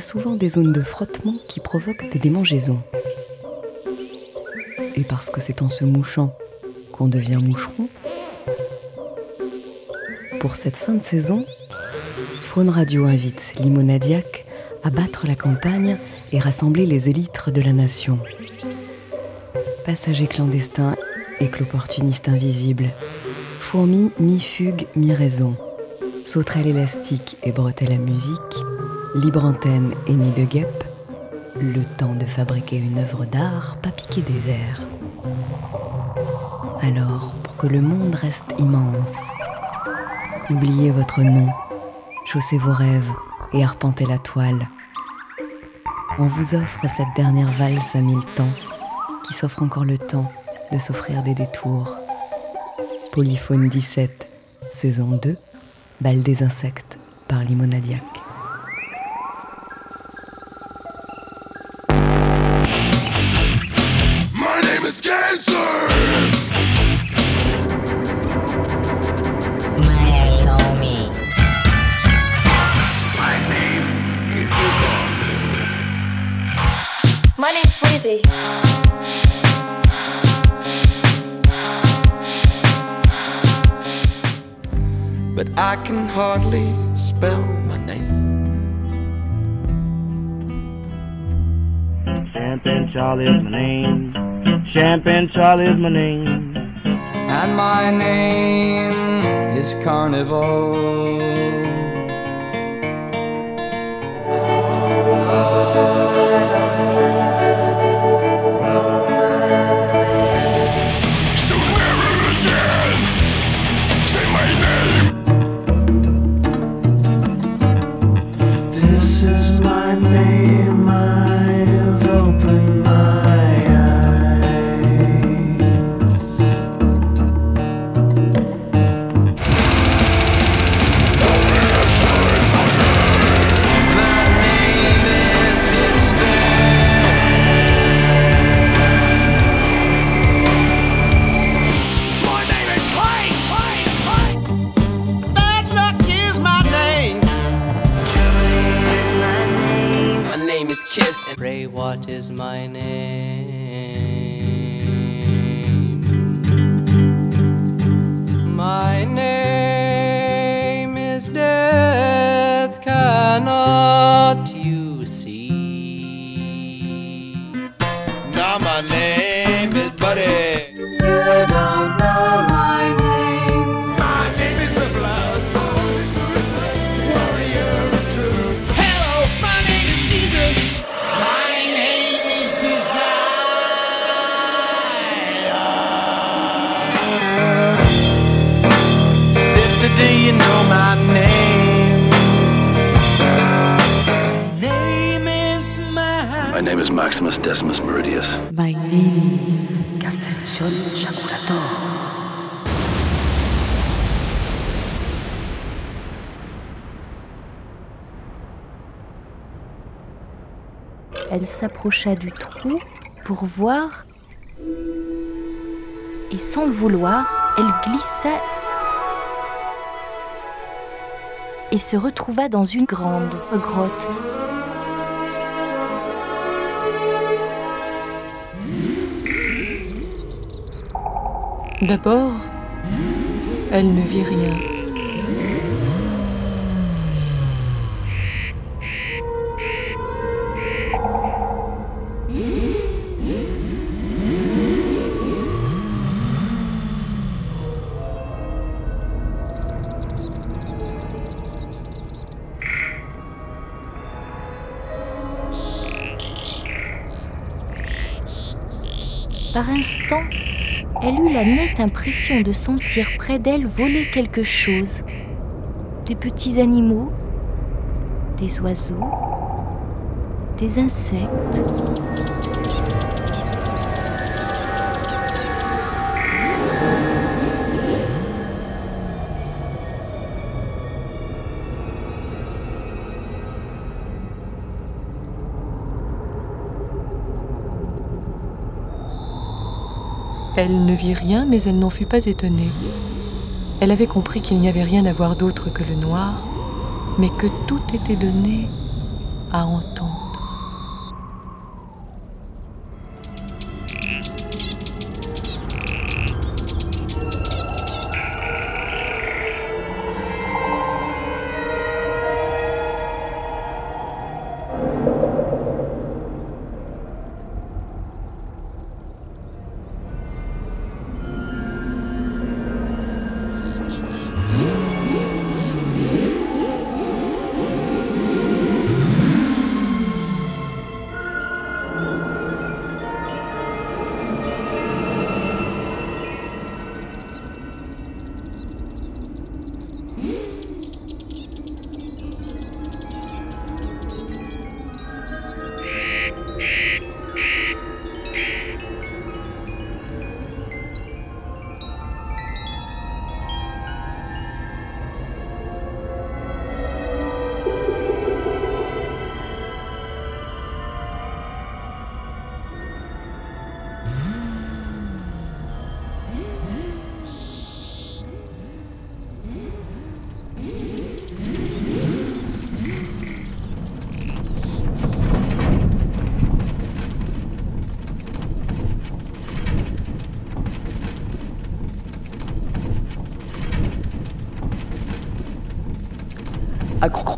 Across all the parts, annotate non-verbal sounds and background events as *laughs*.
souvent des zones de frottement qui provoquent des démangeaisons. Et parce que c'est en se mouchant qu'on devient moucheron, pour cette fin de saison, Faune Radio invite Limonadiac à battre la campagne et rassembler les élytres de la nation. Passagers clandestins et cloportunistes invisibles, fourmis mi-fugue, mi-raison, sauterelles élastiques et bretelles à musique, libre antenne et nid de guêpe, le temps de fabriquer une œuvre d'art, pas piquer des vers. Alors, pour que le monde reste immense, oubliez votre nom, chaussez vos rêves et arpentez la toile. On vous offre cette dernière valse à mille temps, qui s'offre encore le temps de s'offrir des détours. Polyphone 17, saison 2, Balle des insectes par Limonadiac. Charlie is my name. Champagne Charlie is my name. And my name is Carnival. So my name? My name is Death. Cannot s'approcha du trou pour voir et sans le vouloir, elle glissa et se retrouva dans une grande grotte. D'abord, elle ne vit rien. Instant, elle eut la nette impression de sentir près d'elle voler quelque chose. Des petits animaux, des oiseaux, des insectes. Elle ne vit rien, mais elle n'en fut pas étonnée. Elle avait compris qu'il n'y avait rien à voir d'autre que le noir, mais que tout était donné à entendre.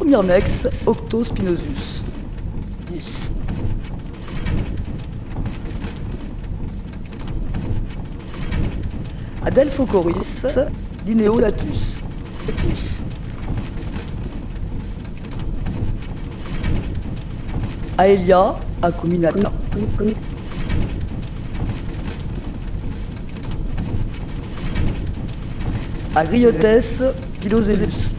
Acromyrmex octospinosus. Us. Adelphocoris lineolatus. Latus. Aelia acuminata. Agriotes piloseus.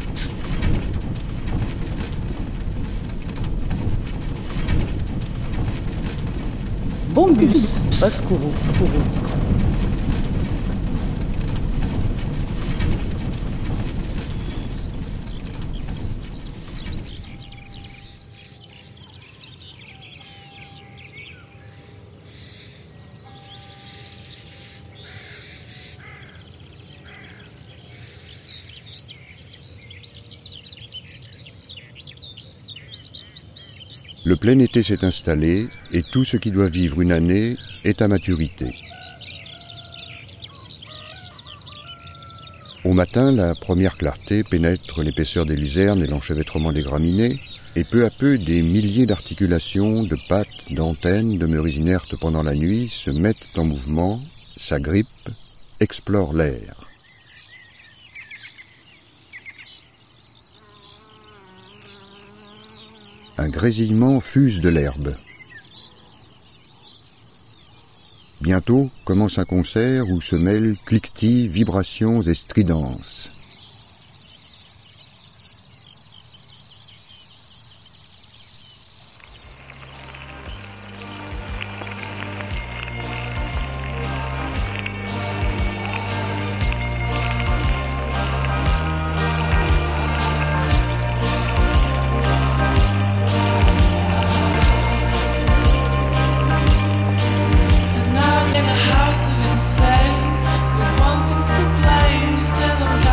Bombus bascuro. Le plein été s'est installé et tout ce qui doit vivre une année est à maturité. Au matin, la première clarté pénètre l'épaisseur des luzernes et l'enchevêtrement des graminées, et peu à peu des milliers d'articulations, de pattes, d'antennes, demeurées inertes pendant la nuit, se mettent en mouvement, s'agrippent, explorent l'air. Un grésillement fuse de l'herbe. Bientôt commence un concert où se mêlent cliquetis, vibrations et stridences. Insane, with one thing to blame, still I'm even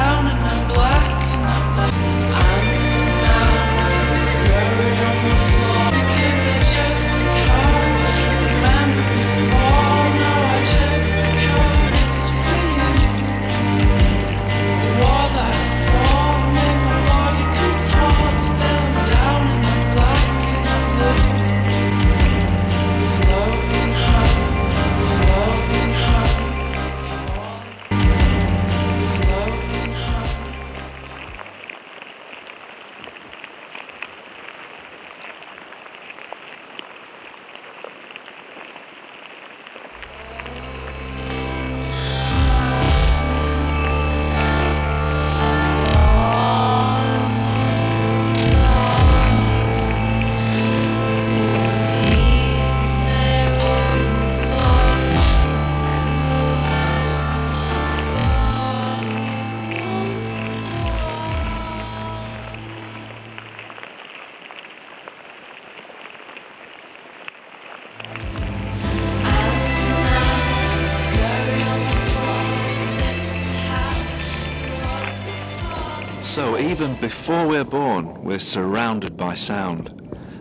before we're born, we're surrounded by sound.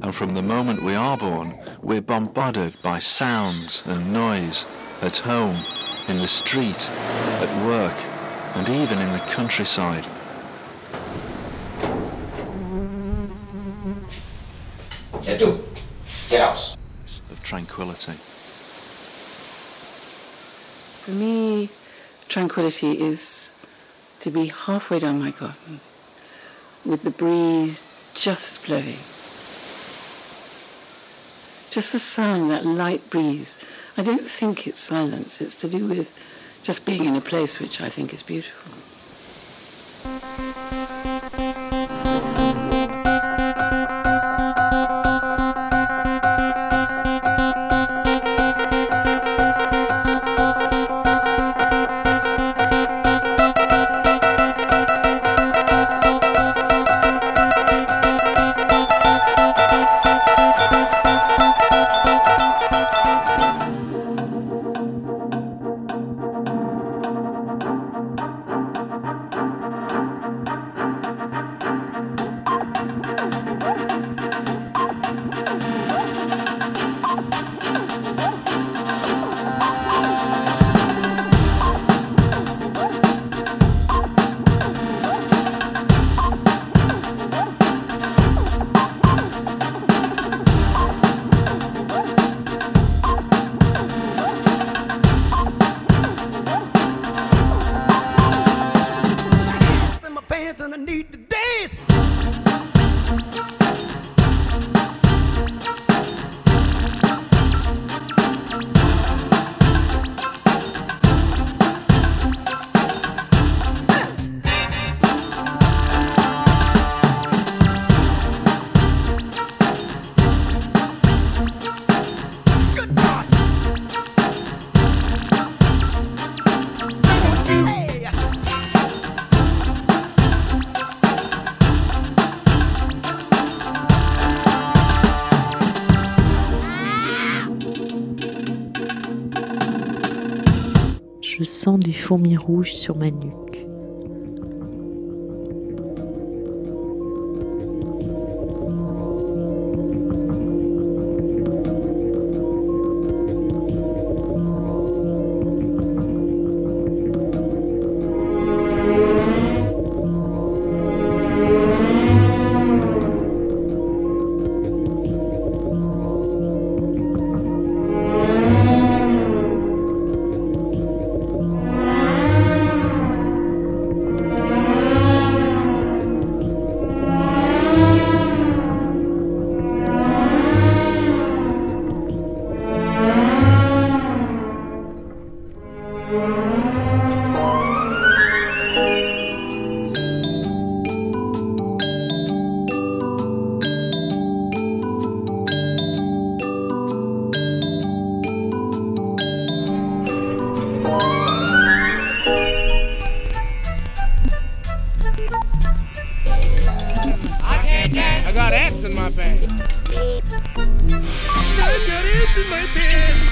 And from the moment we are born, we're bombarded by sounds and noise at home, in the street, at work, and even in the countryside. C'est tout. Silence. Of tranquility. For me, tranquility is to be halfway down my garden with the breeze just blowing. Just the sound, that light breeze. I don't think it's silence. It's to do with just being in a place which I think is beautiful. Des fourmis rouges sur ma nuque. I got ants in my pants. I got ants in my pants.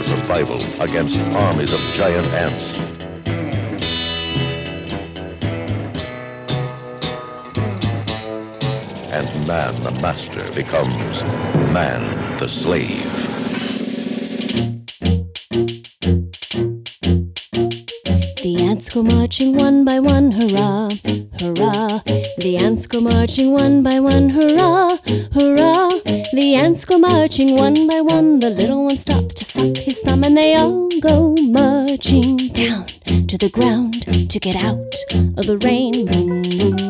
For survival against armies of giant ants. And man the master becomes man the slave. The ants go marching one by one, hurrah, hurrah. The ants go marching one by one, hurrah, hurrah. The ants go marching one by one. The little one stops to suck his thumb, and they all go marching down to the ground to get out of the rain.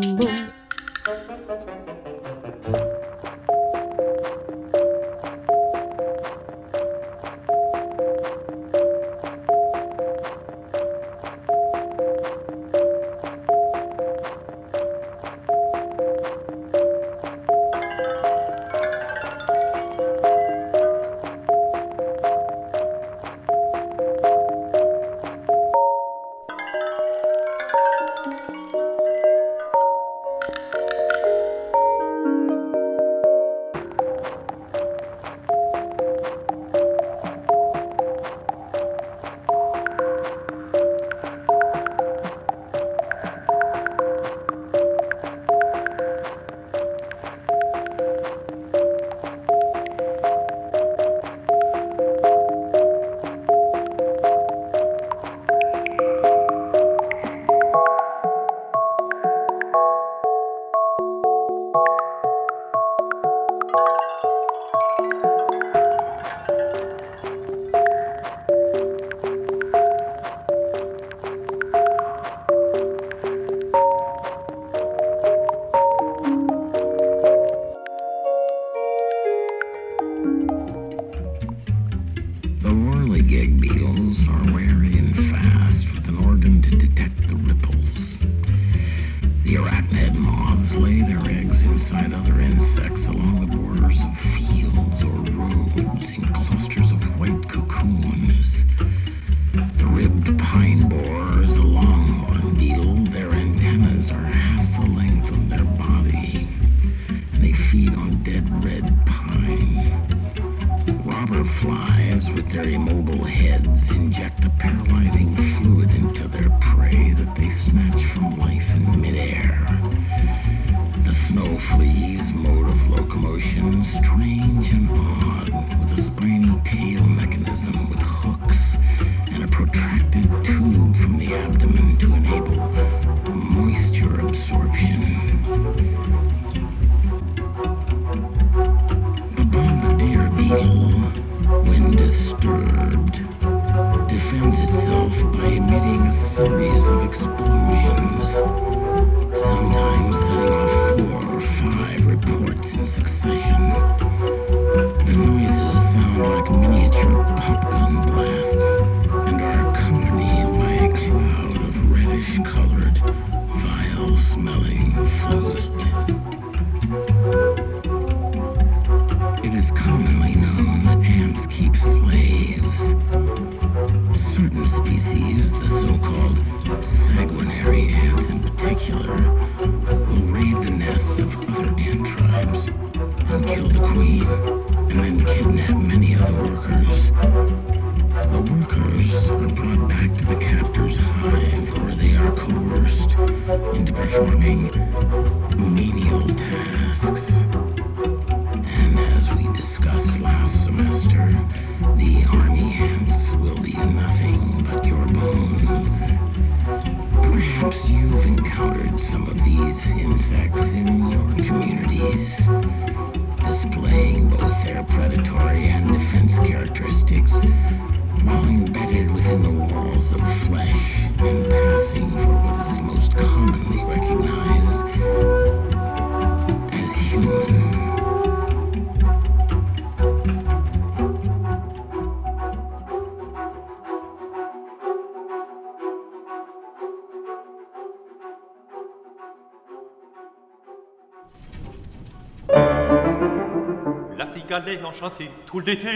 Ayant chanté tout l'été,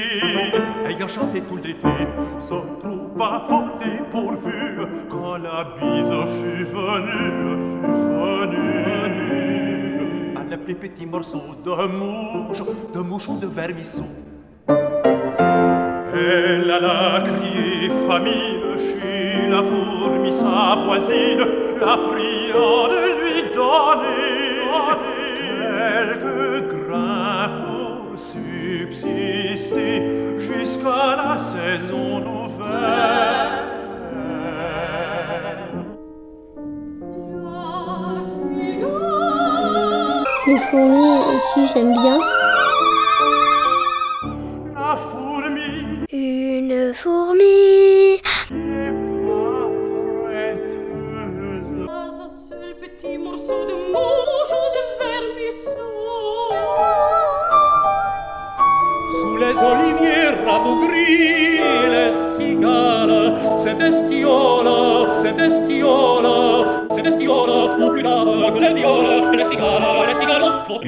ayant chanté tout l'été, se trouva fort dépourvue quand la bise fut venue, fut venue. Par les plus petits morceaux de mouche, de mouche ou de vermisseau. Elle alla crier famine chez la fourmi sa voisine, la priant de lui donner quelques grains subsister jusqu'à la saison nouvelle. Les fourmis aussi, j'aime bien. Plus larges que les violes, et les cigales, les cigales sont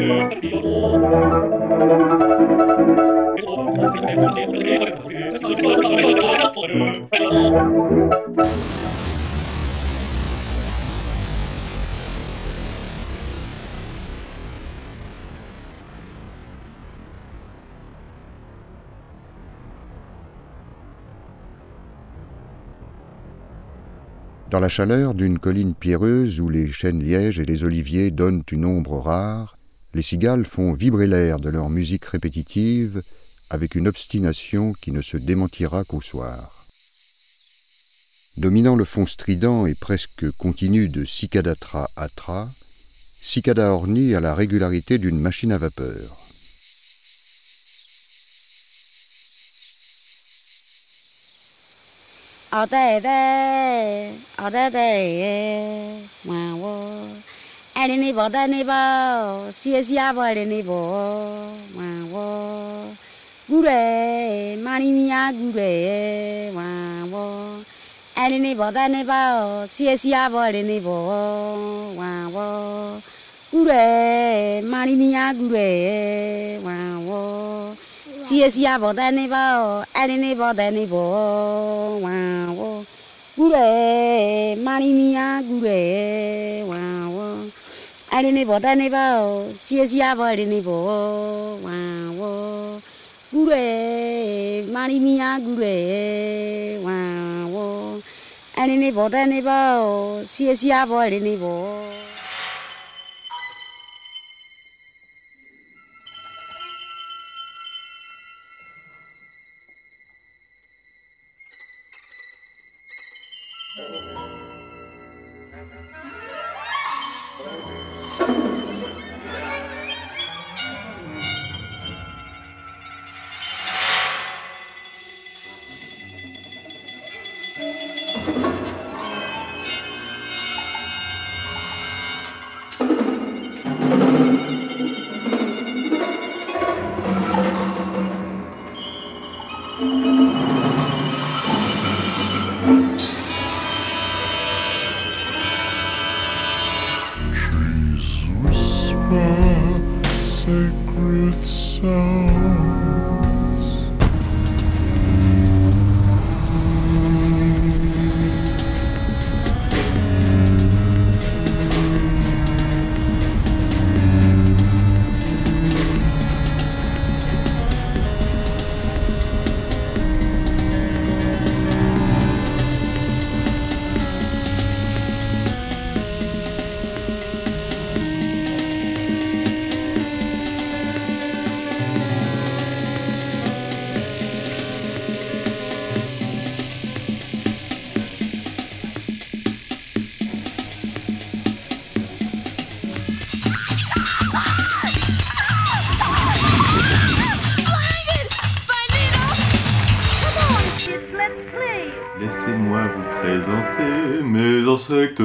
Dans la chaleur d'une colline pierreuse où les chênes lièges et les oliviers donnent une ombre rare, les cigales font vibrer l'air de leur musique répétitive avec une obstination qui ne se démentira qu'au soir. Dominant le fond strident et presque continu de Cicadatra atra, Cicada orni a la régularité d'une machine à vapeur. Ở đây đây ở đây đây mà wo ai đi bỏ đây đi bao xia xia bỏ đây đi bỏ mà wo gure mani mia gure mà wo ai đi bỏ đây đi bao xia xia bỏ đây đi bỏ mà wo gure mani mia gure mà wo सिएसिया भर्दैन भयो आडिनै भर्दैन भयो उहाँ हो गुरे माणिमिया गुरे उहाँ हो आडिनै भर्दैन भयो सिएसिया भरिने भयो उहाँ हो गुरे माणिमिया गुरे उहाँ हो आडिनै भर्दैन भयो सिएसिया भरिने भयो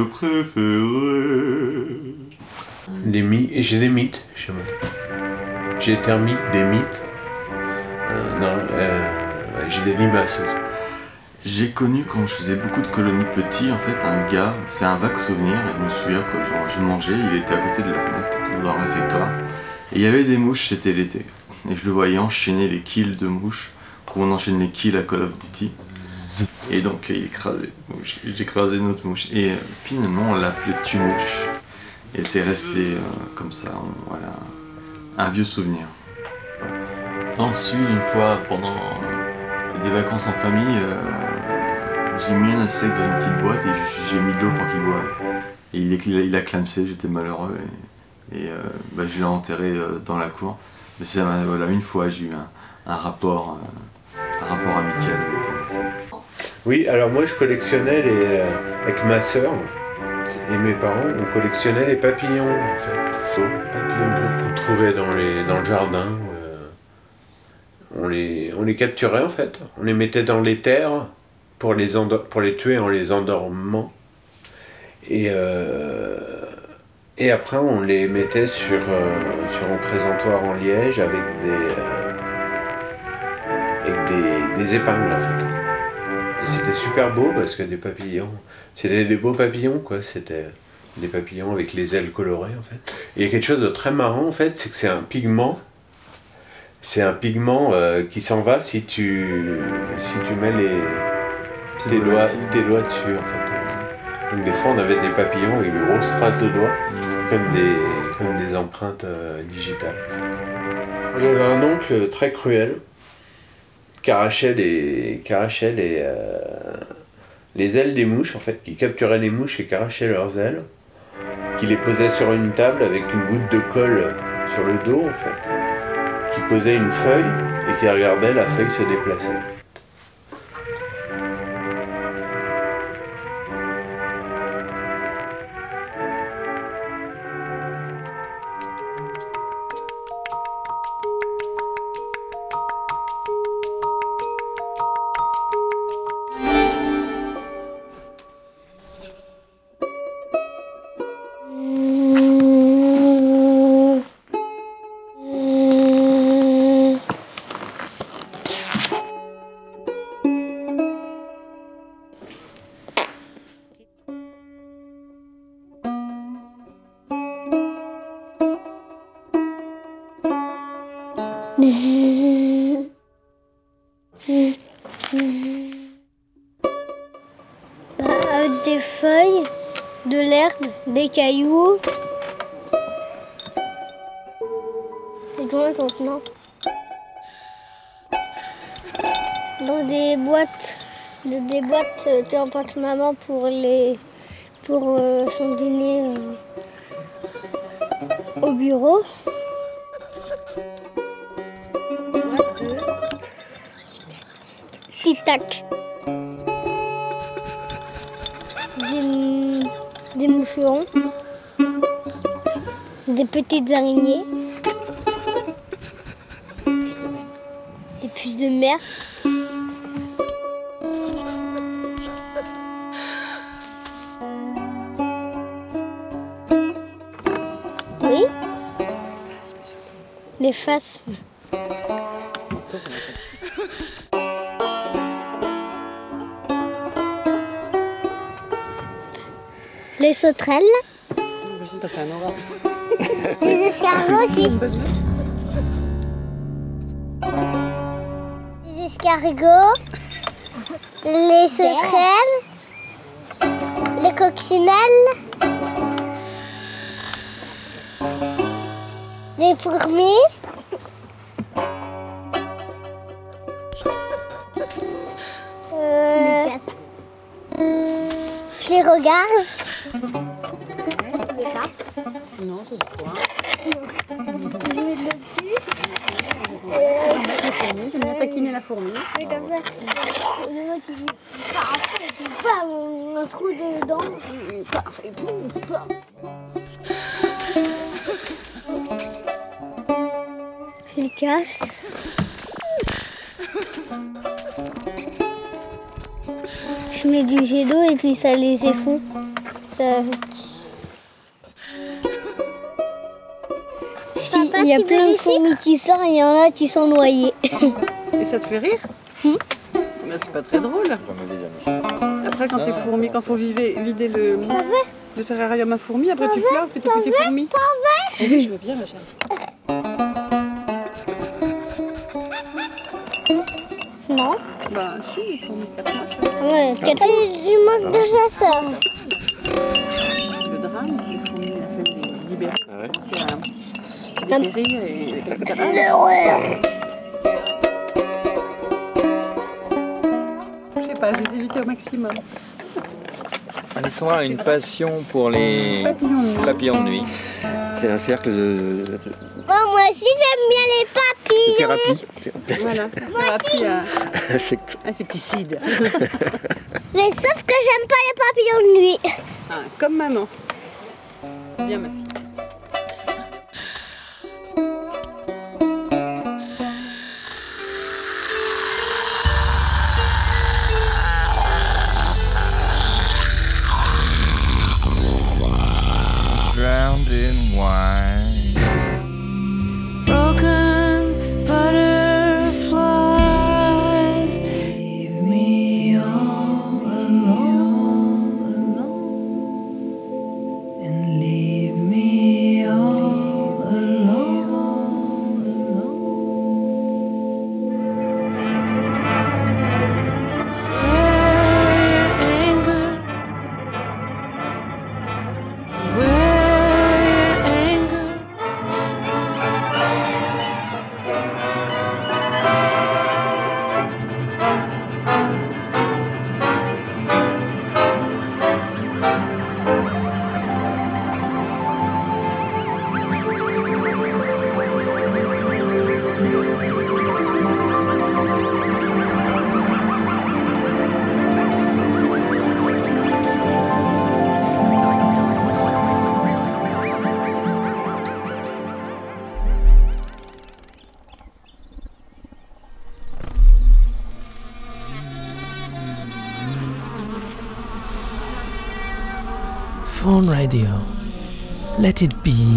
préférés. Des mythes, j'ai des mythes chez moi. J'ai des termites, des mythes. Euh, non, euh, j'ai des limaces aussi. J'ai connu quand je faisais beaucoup de colonies petits, en fait, un gars, c'est un vague souvenir, et je me souviens que genre, je mangeais, il était à côté de la fenêtre, dans le réfectoire, et il y avait des mouches, c'était l'été. Et je le voyais enchaîner les kills de mouches, comme on enchaîne les kills à Call of Duty. Et donc il écrasait, j'ai écrasé une autre mouche. Et euh, finalement on l'appelait Tumouche. Et c'est resté euh, comme ça, on- voilà, un vieux souvenir. Ensuite, une fois pendant euh, des vacances en famille, euh, j'ai mis un insecte dans une petite boîte et j'ai mis de l'eau pour qu'il boive. Et il, a, il a clamsé, j'étais malheureux. Et, et, bah, je l'ai enterré dans la cour. Mais c'est voilà, une fois j'ai eu un, un rapport, un rapport amical. Oui, alors moi je collectionnais les. euh, avec ma sœur et mes parents, on collectionnait les papillons en fait. Papillons de jour qu'on trouvait dans, les, dans le jardin. euh, on, les, on les capturait en fait. On les mettait dans les terres pour les, pour les tuer en les endormant. Et, euh, et après on les mettait sur, euh, sur un présentoir en liège avec des, avec des, des épingles en fait. Et c'était super beau parce que des papillons, c'était des beaux papillons quoi, c'était des papillons avec les ailes colorées en fait. Et il y a quelque chose de très marrant en fait, c'est que c'est un pigment, c'est un pigment euh, qui s'en va si tu, si tu mets les, tes, doigts, tes doigts dessus en fait. Donc des fois on avait des papillons avec des grosses traces de doigts, comme des, comme des empreintes euh, digitales. J'avais un oncle très cruel qui arrachait les, euh, les ailes des mouches, en fait, qui capturait les mouches et qui arrachait leurs ailes, qui les posait sur une table avec une goutte de colle sur le dos, en fait, qui posait une feuille et qui regardait la feuille se déplacer. Bzzz. Bah, avec des feuilles, de l'herbe, des cailloux. C'est grand maintenant. Dans des boîtes, de- des boîtes euh, que emporte maman pour les pour euh, son dîner euh, au bureau. Des moucherons. Des petites araignées. Des puces de mer. Oui. Les faces. Les sauterelles. *laughs* Les escargots aussi. Les escargots. Les sauterelles. Les coccinelles. Les fourmis. Euh, Je les regarde. Non, c'est quoi Je mets de dessus. J'aime bien la fourmi. Ça. Il trou dedans. Et. Je casse. je mets du jet d'eau et puis ça les effond. Ça... il y a plein de fourmis qui sortent et il y en a qui sont noyées. Et ça te fait rire Bah, C'est pas très drôle. Après, quand t'es fourmi, quand faut vider, vider le, le terrarium à fourmis, après tu pleures parce que t'as plus tes fourmis? Oui, je veux bien, ma chérie. Non Bah, si, les fourmis, quatre matchs. Ouais, quatre... Il manque déjà ça. Dépérir et Je sais pas, je les éviter au maximum. Alexandra a une passion pour les Papillons de nuit. C'est un cercle de, Bon, moi aussi j'aime bien les papillons. thérapie. Voilà, *laughs* thérapie à Insecte. insecticide. Mais sauf que j'aime pas les papillons de nuit. Ah, comme maman. Bien, ma radio. Let it be.